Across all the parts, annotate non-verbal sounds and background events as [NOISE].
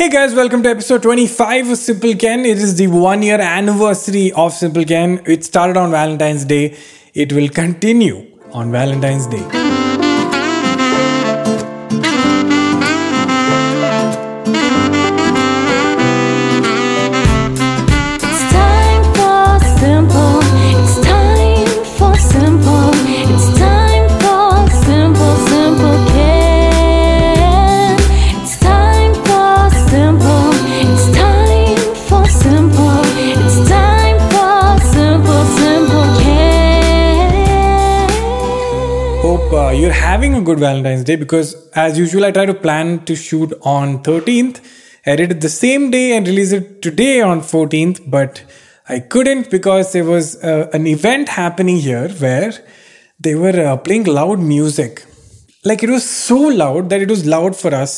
Hey guys, welcome to episode 25 of Simple Ken. It is the one year anniversary of Simple Ken. It started on Valentine's Day. It will continue on Valentine's Day. Uh, you're having a good Valentine's Day because, as usual, I try to plan to shoot on 13th, edit it the same day, and release it today on 14th. But I couldn't because there was uh, an event happening here where they were uh, playing loud music. Like it was so loud that it was loud for us,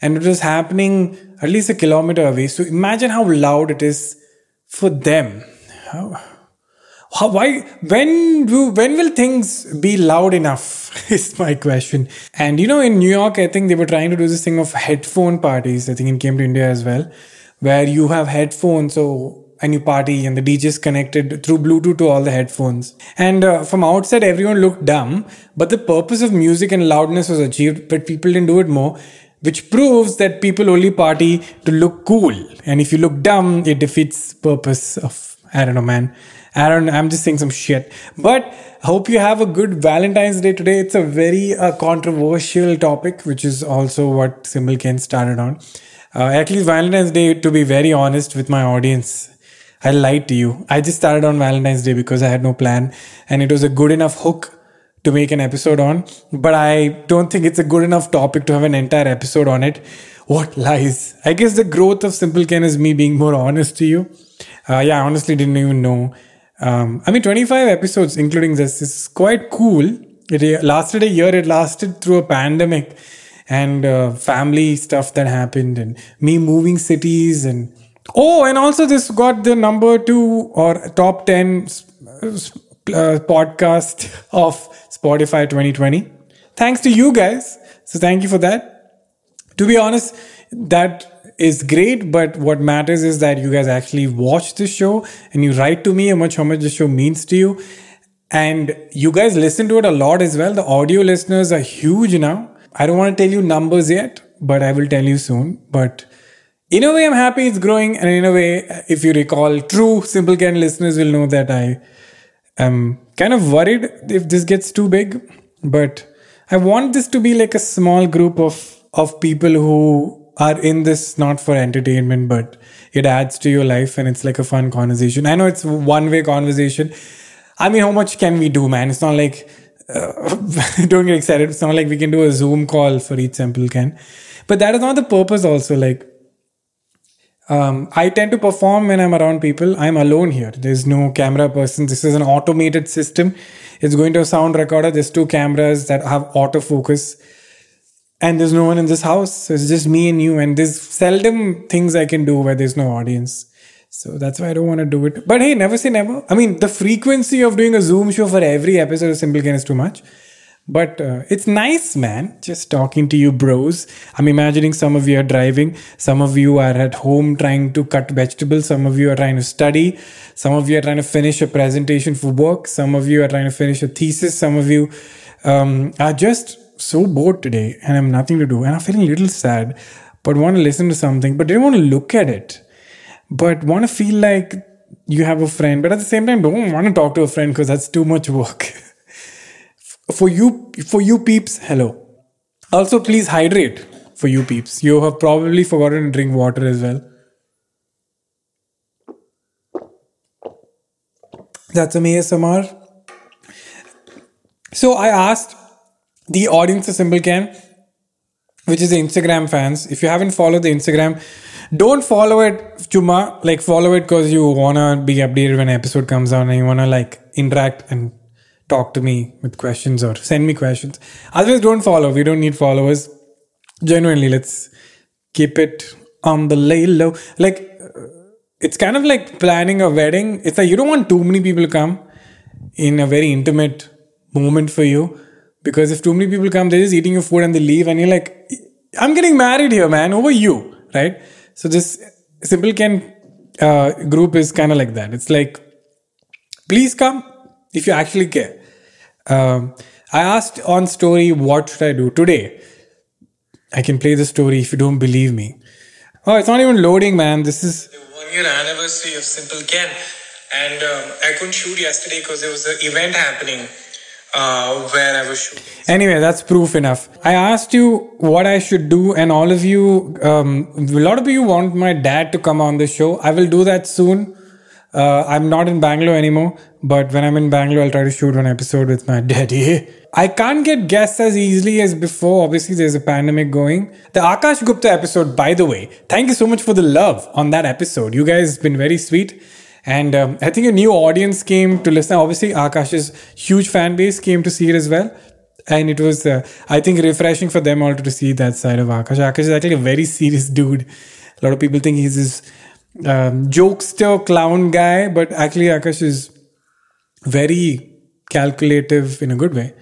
and it was happening at least a kilometer away. So imagine how loud it is for them. How, why when do when will things be loud enough? [LAUGHS] Is my question. And you know in new york i think they were trying to do this thing of headphone parties i think it came to india as well where you have headphones so and you party and the dj is connected through bluetooth to all the headphones. And uh, from outside everyone looked dumb but the purpose of music and loudness was achieved but people didn't do it more which proves that people only party to look cool. And if you look dumb it defeats purpose of i don't know man I don't. I'm just saying some shit. But hope you have a good Valentine's Day today. It's a very uh, controversial topic, which is also what Simple Ken started on. Uh, at least Valentine's Day, to be very honest with my audience, I lied to you. I just started on Valentine's Day because I had no plan and it was a good enough hook to make an episode on. But I don't think it's a good enough topic to have an entire episode on it. What lies? I guess the growth of Simple Ken is me being more honest to you. Uh, yeah, I honestly didn't even know um, I mean, 25 episodes, including this, is quite cool. It lasted a year. It lasted through a pandemic and uh, family stuff that happened, and me moving cities, and oh, and also this got the number two or top 10 uh, podcast [LAUGHS] of Spotify 2020. Thanks to you guys. So, thank you for that. To be honest, that is great, but what matters is that you guys actually watch the show and you write to me how much how much the show means to you. And you guys listen to it a lot as well. The audio listeners are huge now. I don't want to tell you numbers yet, but I will tell you soon. But in a way, I'm happy it's growing. And in a way, if you recall, true Simple Ken listeners will know that I am kind of worried if this gets too big. But I want this to be like a small group of, of people who are in this not for entertainment, but it adds to your life and it's like a fun conversation. I know it's one way conversation. I mean, how much can we do, man? It's not like, uh, [LAUGHS] don't get excited. It's not like we can do a Zoom call for each Simple Ken. But that is not the purpose, also. Like, um, I tend to perform when I'm around people. I'm alone here. There's no camera person. This is an automated system. It's going to a sound recorder. There's two cameras that have autofocus and there's no one in this house. So it's just me and you. And there's seldom things i can do where there's no audience. So that's why i don't want to do it. But hey never say never. I mean the frequency of doing a zoom show for every episode of simple Ken is too much. But uh, it's nice man just talking to you bros. I'm imagining some of you are driving. Some of you are at home trying to cut vegetables. Some of you are trying to study. Some of you are trying to finish a presentation for work. Some of you are trying to finish a thesis. Some of you um, are just so bored today and I have nothing to do and I'm feeling a little sad, but want to listen to something, but didn't want to look at it, but want to feel like you have a friend, but at the same time don't want to talk to a friend because that's too much work. [LAUGHS] for you, for you peeps, hello. Also, please hydrate for you peeps. You have probably forgotten to drink water as well. That's some ASMR. So I asked the audience of Simple Ken, which is the Instagram fans. If you haven't followed the Instagram, don't follow it, Chuma. Like follow it because you wanna be updated when episode comes out and you wanna like interact and talk to me with questions or send me questions. Otherwise, don't follow. We don't need followers. Genuinely, let's keep it on the lay low. Like it's kind of like planning a wedding. It's like you don't want too many people to come in a very intimate moment for you because if too many people come, they're just eating your food and they leave, and you're like, I'm getting married here, man, over you. right? So this Simple Ken uh, group is kind of like that. It's like, please come if you actually care. Um, I asked on story, what should I do today? I can play the story if you don't believe me. Oh, it's not even loading, man. This is one year anniversary of Simple Ken. And um, I couldn't shoot yesterday because there was an event happening uh, where I was shooting. Anyway, that's proof enough. I asked you what I should do, and all of you, um, a lot of you want my dad to come on the show. I will do that soon. Uh, I'm not in Bangalore anymore, but when I'm in Bangalore, I'll try to shoot one episode with my [LAUGHS] daddy. I can't get guests as easily as before. Obviously, there's a pandemic going. The Akash Gupta episode, by the way, thank you so much for the love on that episode. You guys been very sweet. And um, I think a new audience came to listen. Obviously, Akash's huge fan base came to see it as well. And it was, uh, I think, refreshing for them all to see that side of Akash. Akash is actually a very serious dude. A lot of people think he's this um, jokester clown guy, but actually, Akash is very calculative in a good way,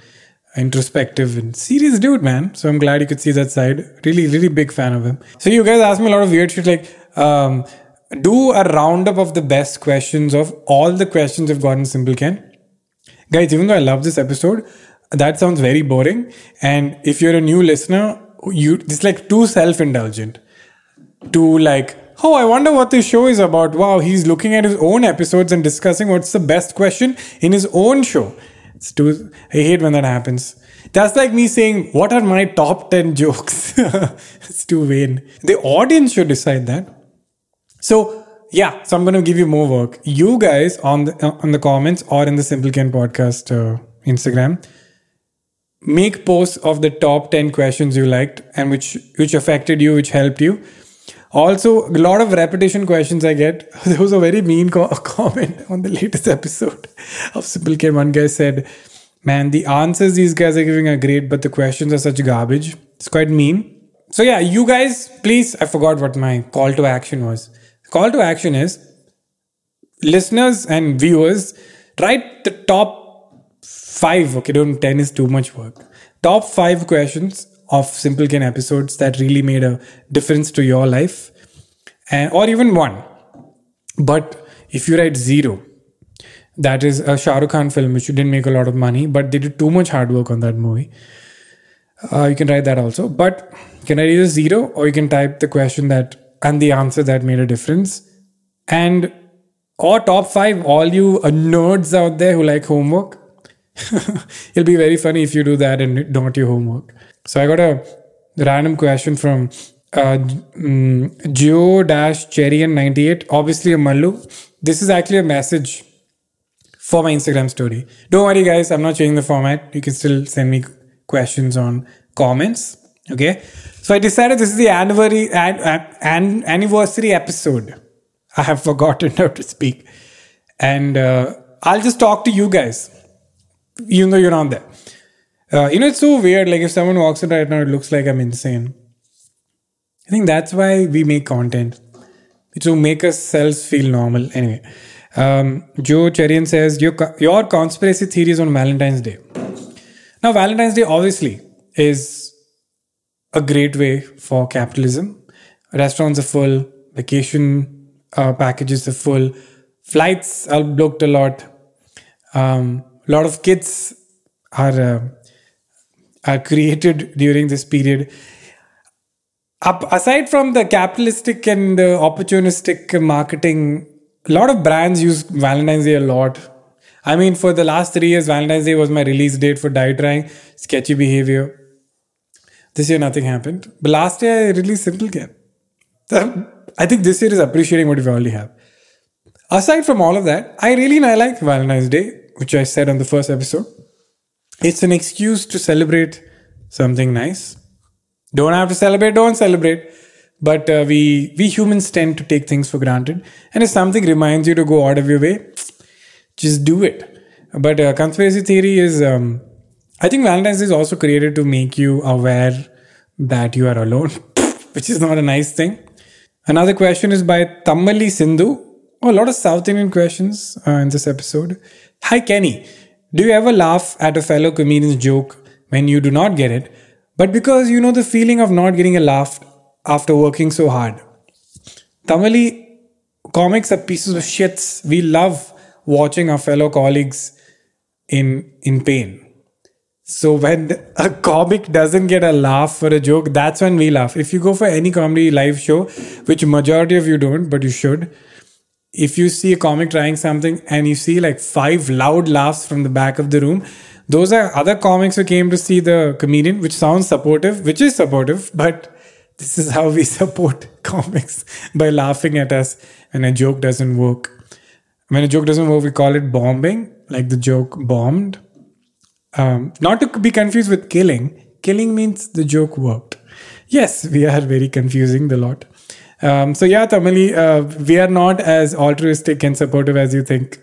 introspective and serious dude, man. So I'm glad you could see that side. Really, really big fan of him. So you guys asked me a lot of weird shit like, um, do a roundup of the best questions of all the questions I've gotten Simple Ken. Guys, even though I love this episode, that sounds very boring. And if you're a new listener, you it's like too self-indulgent to like, oh, I wonder what this show is about. Wow, he's looking at his own episodes and discussing what's the best question in his own show. It's too I hate when that happens. That's like me saying, what are my top 10 jokes? [LAUGHS] it's too vain. The audience should decide that. So yeah, so I'm going to give you more work. You guys on the on the comments or in the Simple Ken podcast uh, Instagram, make posts of the top 10 questions you liked and which which affected you, which helped you. Also, a lot of repetition questions I get. There was a very mean co- [LAUGHS] comment on the latest episode [LAUGHS] of Simple Ken. One guy said, "Man, the answers these guys are giving are great, but the questions are such garbage." It's quite mean. So yeah, you guys, please. I forgot what my call to action was call to action is listeners and viewers write the top five okay don't 10 is too much work. Top five questions of simple ken episodes that really made a difference to your life and or even one. But if you write zero that is a Shah Rukh Khan film which didn't make a lot of money but they did too much hard work on that movie uh, you can write that also. But you can write either zero? Or you can type the question that and the answer that made a difference. And or top five, all you nerds out there who like homework. [LAUGHS] It'll be very funny if you do that and not your homework. So I got a random question from uh, mm, Joe Dash Cherryan 98. Obviously a Mallu. This is actually a message for my Instagram story. Don't worry, guys. I'm not changing the format. You can still send me questions on comments. Okay. So I decided this is the anniversary, an, an, anniversary episode. I have forgotten [LAUGHS] how to speak. And uh, I'll just talk to you guys, even though you're not there. Uh, you know, it's so weird. Like if someone walks in right now, it looks like I'm insane. I think that's why we make content. To make ourselves feel normal. Anyway, um, Joe Cherryan says, your, your conspiracy theories on Valentine's Day. Now, Valentine's Day obviously is a great way for capitalism. Restaurants are full, vacation uh, packages are full, flights are booked a lot. Um, a lot of kids are uh, are [LAUGHS] created during this period. Up, aside from the capitalistic and the opportunistic marketing, a lot of brands use Valentine's Day a lot. I mean, for the last three years, Valentine's Day was my release date for Die Trying, Sketchy Behavior. This year nothing happened. But last year I released Simple Ken. I think this year is appreciating what we already have. Aside from all of that, I really I like Valentine's Day, which I said on the first episode. It's an excuse to celebrate something nice. Don't have to celebrate, don't celebrate. But uh, we we humans tend to take things for granted, and if something reminds you to go out of your way, just do it. But uh, conspiracy theory is um, I think Valentine's Day is also created to make you aware that you are alone, [LAUGHS] which is not a nice thing. Another question is by Tammali Sindhu. Oh, a lot of South Indian questions uh, in this episode. Hi, Kenny. Do you ever laugh at a fellow comedian's joke when you do not get it? But because you know the feeling of not getting a laugh after working so hard. Tamali comics are pieces of shits. We love watching our fellow colleagues in in pain. So when a comic doesn't get a laugh for a joke, that's when we laugh. If you go for any comedy live show, which majority of you don't, but you should, if you see a comic trying something and you see like five loud laughs from the back of the room, those are other comics who came to see the comedian, which sounds supportive, which is supportive, but this is how we [LAUGHS] support comics by laughing at us when a joke doesn't work. When a joke doesn't work, we call it bombing, like the joke bombed. Um, not to be confused with killing. Killing means the joke worked. Yes, we are very confusing the lot. Um, so yeah, Tamali, uh, we are not as altruistic and supportive as you think.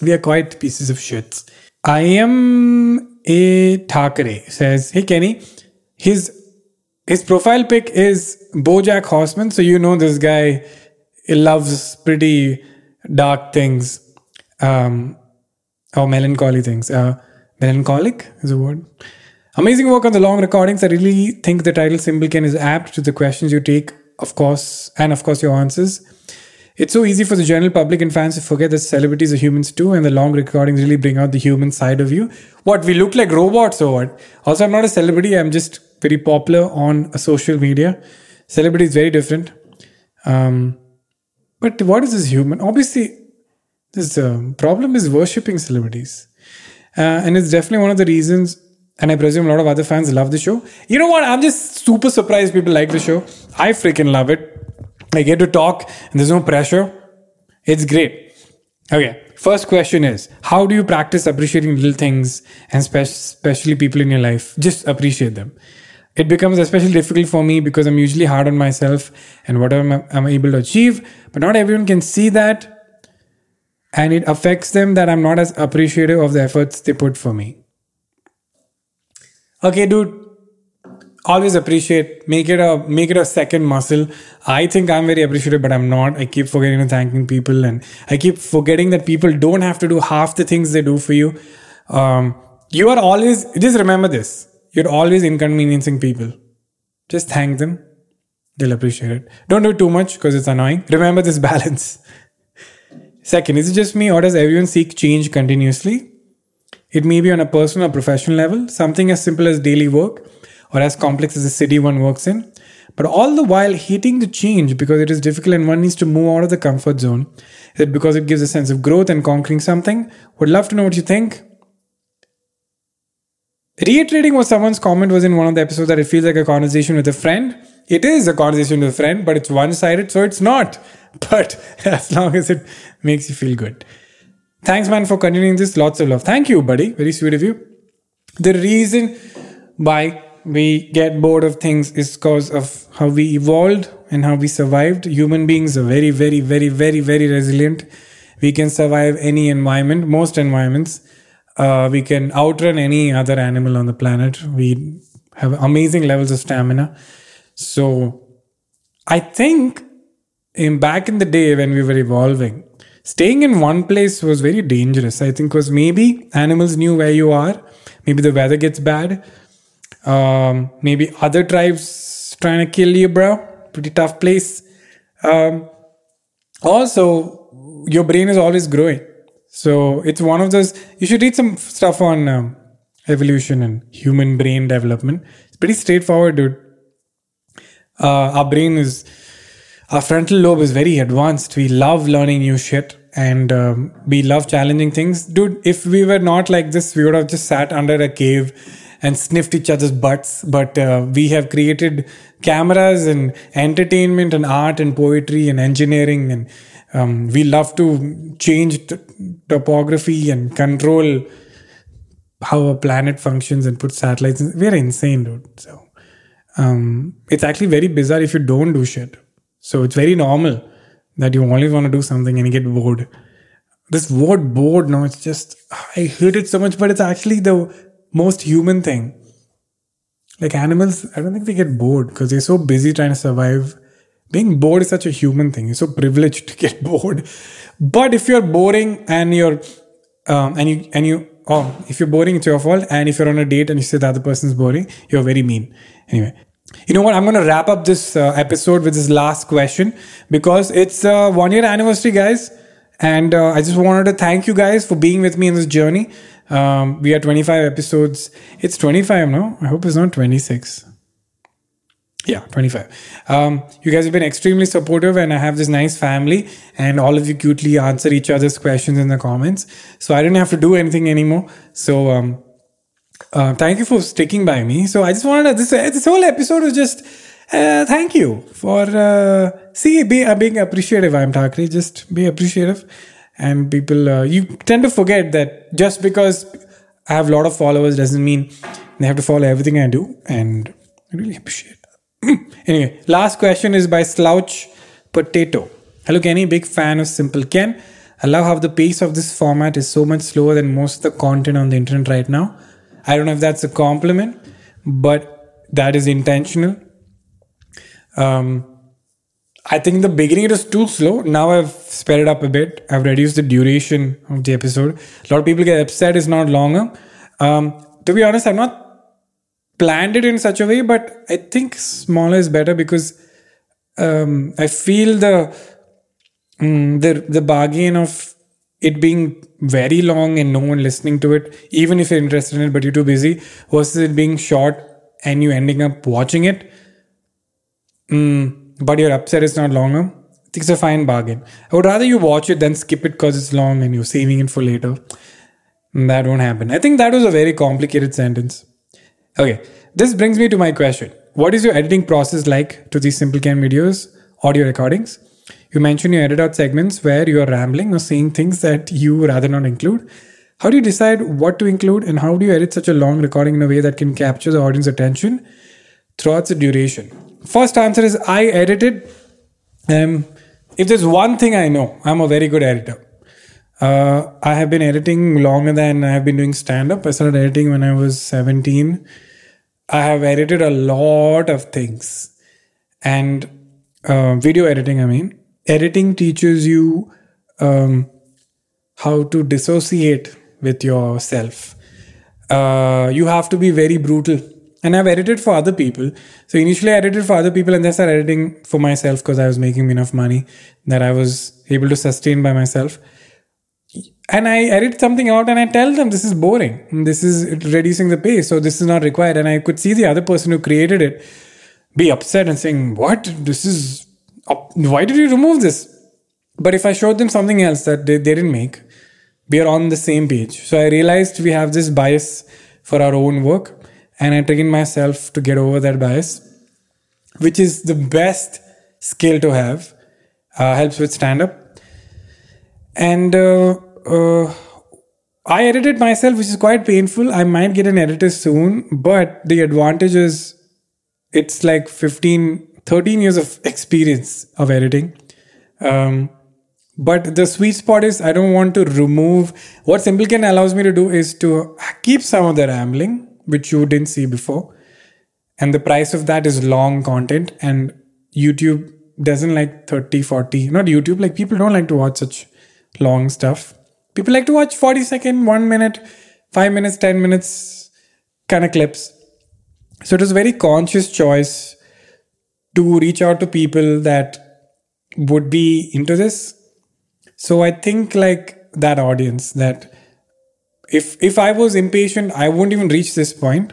We are quite pieces of shits. I am a Thakare says, "Hey Kenny, his his profile pic is BoJack Horseman, so you know this guy loves pretty dark things, um, or melancholy things. Uh, melancholic is a word. Amazing work on the long recordings. I really think the title symbol is apt to the questions you take, of course, and of course your answers. It's so easy for the general public and fans to forget that celebrities are humans too, and the long recordings really bring out the human side of you. What we look like robots or what? Also, I'm not a celebrity. I'm just very popular on a social media. Celebrity is very different. Um, but what is this human? Obviously, this uh, problem is worshipping celebrities. Uh, and it's definitely one of the reasons, and I presume a lot of other fans love the show. You know what? I'm just super surprised people like the show. I freaking love it. I get to talk, and there's no pressure. It's great. Okay, first question is How do you practice appreciating little things and spe- especially people in your life? Just appreciate them. It becomes especially difficult for me because I'm usually hard on myself and whatever I'm, I'm able to achieve, but not everyone can see that and it affects them that I'm not as appreciative of the efforts they put for me. Okay, dude. Always appreciate. Make it a make it a second muscle. I think I'm very appreciative, but I'm not. I keep forgetting to thanking people, and I keep forgetting that people don't have to do half the things they do for you. Um, you are always just remember this. You're always inconveniencing people. Just thank them. They'll appreciate it. Don't do too much because it's annoying. Remember this [LAUGHS] balance. Second, is it just me or does everyone seek change continuously? It may be on a personal or professional level, something as simple as daily work or as complex as the city one works in, but all the while hating the change because it is difficult and one needs to move out of the comfort zone. Is it because it gives a sense of growth and conquering something? Would love to know what you think. Reiterating what someone's comment was in one of the episodes that it feels like a conversation with a friend. It is a conversation with a friend, but it's one sided, so it's not. [LAUGHS] But as long as it makes you feel good. Thanks, man, for continuing this. Lots of love. Thank you, buddy. Very sweet of you. The reason why we get bored of things is because of how we evolved and how we survived. Human beings are very, very, very, very, very resilient. We can survive any environment, most environments. Uh, we can outrun any other animal on the planet. We have amazing levels of stamina. So I think in back in the day when we were evolving, staying in one place was very dangerous. I think because maybe animals knew where you are. Maybe the weather gets bad. Um, maybe other tribes trying to kill you, bro. Pretty tough place. Um, also, your brain is always growing. So it's one of those. You should read some stuff on um, evolution and human brain development. It's pretty straightforward, dude. Uh, our brain is our frontal lobe is very advanced. We love learning new shit and um, we love challenging things. Dude, if we were not like this, we would have just sat under a cave and sniffed each other's butts. But uh, we have created cameras and entertainment and art and poetry and engineering. And um, we love to change t- topography and control how a planet functions and put satellites. in- We're insane, dude. So um, it's actually very bizarre if you don't do shit. So it's very normal that you always want to do something and you get bored. This word bored, no, it's just, I hate it so much, but it's actually the most human thing. Like animals, I don't think they get bored because they're so busy trying to survive. Being bored is such a human thing. You're so privileged [LAUGHS] to get bored. But if you're boring and you're, um, and you, and you, oh, if you're boring, it's your fault. And if you're on a date and you say the other person's boring, you're very mean. Anyway, you know what? I'm going to wrap up this uh, episode with this last question because it's a one year anniversary, guys. And uh, I just wanted to thank you guys for being with me in this journey. Um, we are 25 episodes. It's 25 now. I hope it's not 26. Yeah, 25. Um, you guys have been extremely supportive, and I have this nice family, and all of you cutely answer each other's questions in the comments. So I didn't have to do anything anymore. So um, uh, thank you for sticking by me. So I just wanted to, this this whole episode was just uh, thank you for uh, see be uh, being appreciative. I'm Thackeray. Just be appreciative, and people uh, you tend to forget that just because I have a lot of followers doesn't mean they have to follow everything I do, and I really appreciate. Anyway, last question is by Slouch Potato. Hello, Kenny. Big fan of Simple Ken. I love how the pace of this format is so much slower than most of the content on the internet right now. I don't know if that's a compliment, but that is intentional. Um, I think in the beginning it was too slow. Now I've sped it up a bit. I've reduced the duration of the episode. A lot of people get upset it's not longer. Um, to be honest, I'm not planned it in such a way, but I think smaller is better because um, I feel the mm, the the bargain of it being very long and no one listening to it, even if you're interested in it but you're too busy, versus it being short and you ending up watching it, mm, but you're upset it's not longer. I think it's a fine bargain. I would rather you watch it than skip it because it's long and you're saving it for later. That won't happen. I think that was a very complicated sentence. Okay, this brings me to my question. What is your editing process like to these Simple Ken videos, audio recordings? You mentioned you edit out segments where you are rambling or saying things that you rather not include. How do you decide what to include and how do you edit such a long recording in a way that can capture the audience attention throughout the duration? First answer is I edited. Um, if there's one thing I know, I'm a very good editor. Uh, I have been editing longer than I have been doing stand up. I started editing when I was 17. I have edited a lot of things and uh, video editing, I mean. Editing teaches you um, how to dissociate with yourself. Uh, you have to be very brutal. And I've edited for other people. So initially, I edited for other people and then started editing for myself because I was making enough money that I was able to sustain by myself and I edit something out and I tell them this is boring. This is reducing the pace. So this is not required. And I could see the other person who created it be upset and saying, What? This is, why did you remove this? But if I showed them something else that they, they didn't make, we are on the same page. So I realized we have this bias for our own work. And I trained myself to get over that bias, which is the best skill to have. Uh, helps with stand up. And, uh, uh, I edited myself, which is quite painful. I might get an editor soon, but the advantage is it's like 15, 13 years of experience of editing. Um, but the sweet spot is I don't want to remove what Simple Ken allows me to do is to keep some of the rambling, which you didn't see before. And the price of that is long content. And YouTube doesn't like 30, 40, not YouTube, like people don't like to watch such long stuff. People like to watch 40 second, one minute, five minutes, 10 minutes kind of clips. So it was a very conscious choice to reach out to people that would be into this. So I think like that audience that if if I was impatient, I wouldn't even reach this point.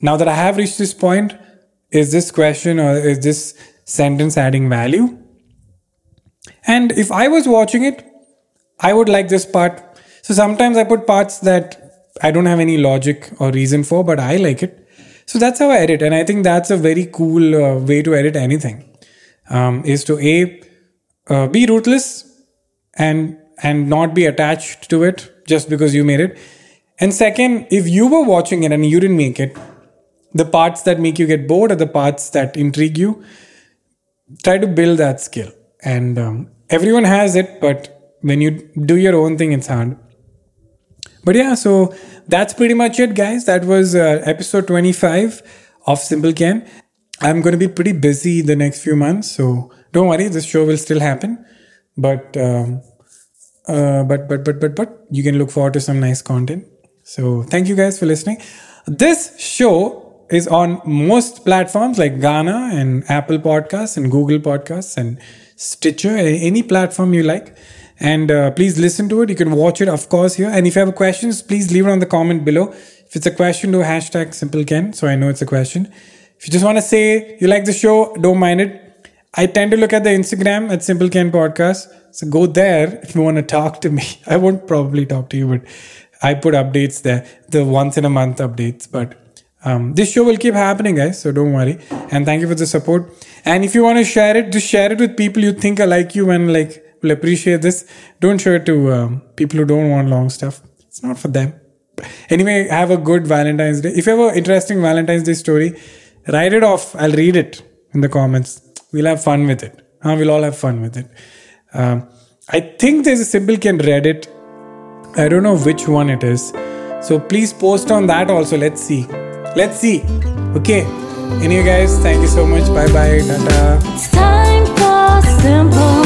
Now that I have reached this point, is this question or is this sentence adding value? And if I was watching it, I would like this part. So sometimes I put parts that I don't have any logic or reason for, but I like it. So that's how I edit, and I think that's a very cool uh, way to edit anything. Um, is to a uh, be ruthless and and not be attached to it just because you made it. And second, if you were watching it and you didn't make it, the parts that make you get bored are the parts that intrigue you. Try to build that skill, and um, everyone has it, but when you do your own thing, it's hard. But yeah, so that's pretty much it, guys. That was uh, episode 25 of simple Ken I'm going to be pretty busy the next few months, so don't worry, this show will still happen. But, um, uh, but, but, but, but, but, you can look forward to some nice content. So thank you guys for listening. This show is on most platforms like Gaana and Apple Podcasts and Google Podcasts and Stitcher, any platform you like. And uh, please listen to it. You can watch it, of course, here. And if you have questions, please leave it on the comment below. If it's a question, do hashtag SimpleKen, so I know it's a question. If you just want to say you like the show, don't mind it. I tend to look at the Instagram at Simple Ken Podcast. So go there [LAUGHS] if you want to talk to me. [LAUGHS] I won't probably talk to you, but I put updates there, the once in a month updates. But um, this show will keep happening, guys. So don't worry. And thank you for the support. And if you want to share it, just share it with people you think are like you and like will appreciate this. Don't show it to um, people who don't want long stuff. It's not for them. Anyway, have a good Valentine's Day. If you have an interesting Valentine's Day story, write it off. I'll read it in the comments. We'll have fun with it. Huh? We'll all have fun with it. Um, I think there's a Simple Ken Reddit. I don't know which one it is. So please post on that also. Let's see. Let's see. Okay. Anyway, guys, thank you so much. Bye bye. It's time